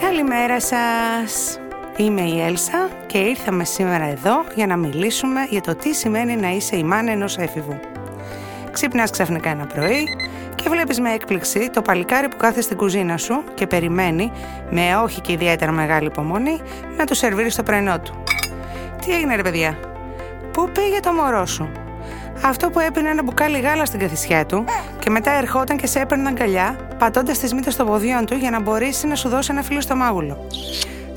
Καλημέρα σας! Είμαι η Έλσα και ήρθαμε σήμερα εδώ για να μιλήσουμε για το τι σημαίνει να είσαι η μάνα ενός έφηβου. Ξύπνας ξαφνικά ένα πρωί και βλέπεις με έκπληξη το παλικάρι που κάθεται στην κουζίνα σου και περιμένει, με όχι και ιδιαίτερα μεγάλη υπομονή, να του σερβίρει το πρωινό του. Τι έγινε ρε παιδιά, πού πήγε το μωρό σου, αυτό που έπινε ένα μπουκάλι γάλα στην καθισιά του; Και μετά ερχόταν και σε έπαιρνε αγκαλιά, πατώντας τις μύτες των ποδιών του για να μπορέσει να σου δώσει ένα φίλο στο μάγουλο.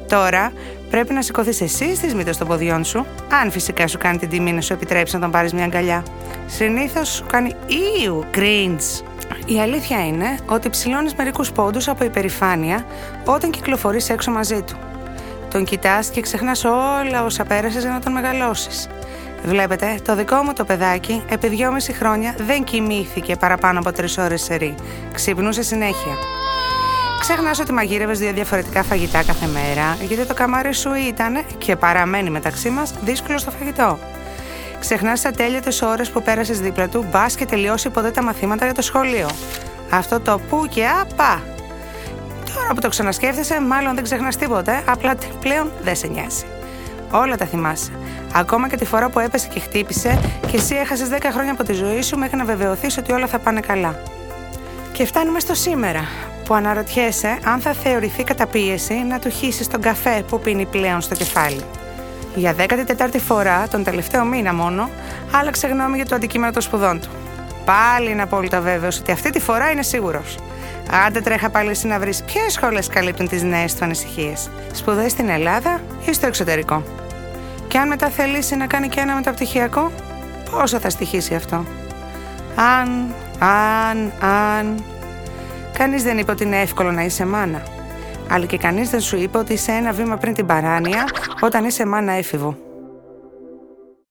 Τώρα πρέπει να σηκωθείς εσύ στις μύτες των ποδιών σου, αν φυσικά σου κάνει την τιμή να σου επιτρέψει να τον πάρεις μια αγκαλιά. Συνήθως σου κάνει ήου, cringe. Η αλήθεια είναι ότι ψηλώνεις μερικούς πόντους από υπερηφάνεια όταν κυκλοφορείς έξω μαζί του. Τον κοιτάς και ξεχνάς όλα όσα πέρασες για να τον μεγαλώσεις. Βλέπετε, το δικό μου το παιδάκι επί δυόμιση χρόνια δεν κοιμήθηκε παραπάνω από τρεις ώρες σε ρί. Ξυπνούσε συνέχεια. Ξεχνάς ότι μαγείρευες δύο διαφορετικά φαγητά κάθε μέρα, γιατί το καμάρι σου ήταν και παραμένει μεταξύ μας δύσκολο στο φαγητό. Ξεχνάς τις ατέλειωτες ώρες που πέρασες δίπλα του, μπας και τελειώσει ποτέ τα μαθήματα για το σχολείο. Αυτό το που και απα. Τώρα που το ξανασκέφτεσαι, μάλλον δεν ξεχνάς τίποτε, απλά πλέον δεν σε νοιάζει. Όλα τα θυμάσαι. Ακόμα και τη φορά που έπεσε και χτύπησε και εσύ έχασες 10 χρόνια από τη ζωή σου μέχρι να βεβαιωθείς ότι όλα θα πάνε καλά. Και φτάνουμε στο σήμερα, που αναρωτιέσαι αν θα θεωρηθεί καταπίεση να του χύσεις τον καφέ που πίνει πλέον στο κεφάλι. Για 14η φορά, τον τελευταίο μήνα μόνο, άλλαξε γνώμη για το αντικείμενο των σπουδών του. Πάλι είναι απόλυτα βέβαιος ότι αυτή τη φορά είναι σίγουρος. Άντε τρέχα πάλι εσύ να βρεις ποιες σχολέ καλύπτουν τις νέες του ανησυχίες. Σπουδές στην Ελλάδα ή στο εξωτερικό. Και αν μετά θελήσεις να κάνει και ένα μεταπτυχιακό, πόσο θα στοιχήσει αυτό; Αν, αν, αν. Κανείς δεν είπε ότι είναι εύκολο να είσαι μάνα. Αλλά και κανείς δεν σου είπε ότι είσαι ένα βήμα πριν την παράνοια όταν είσαι μάνα έφηβο.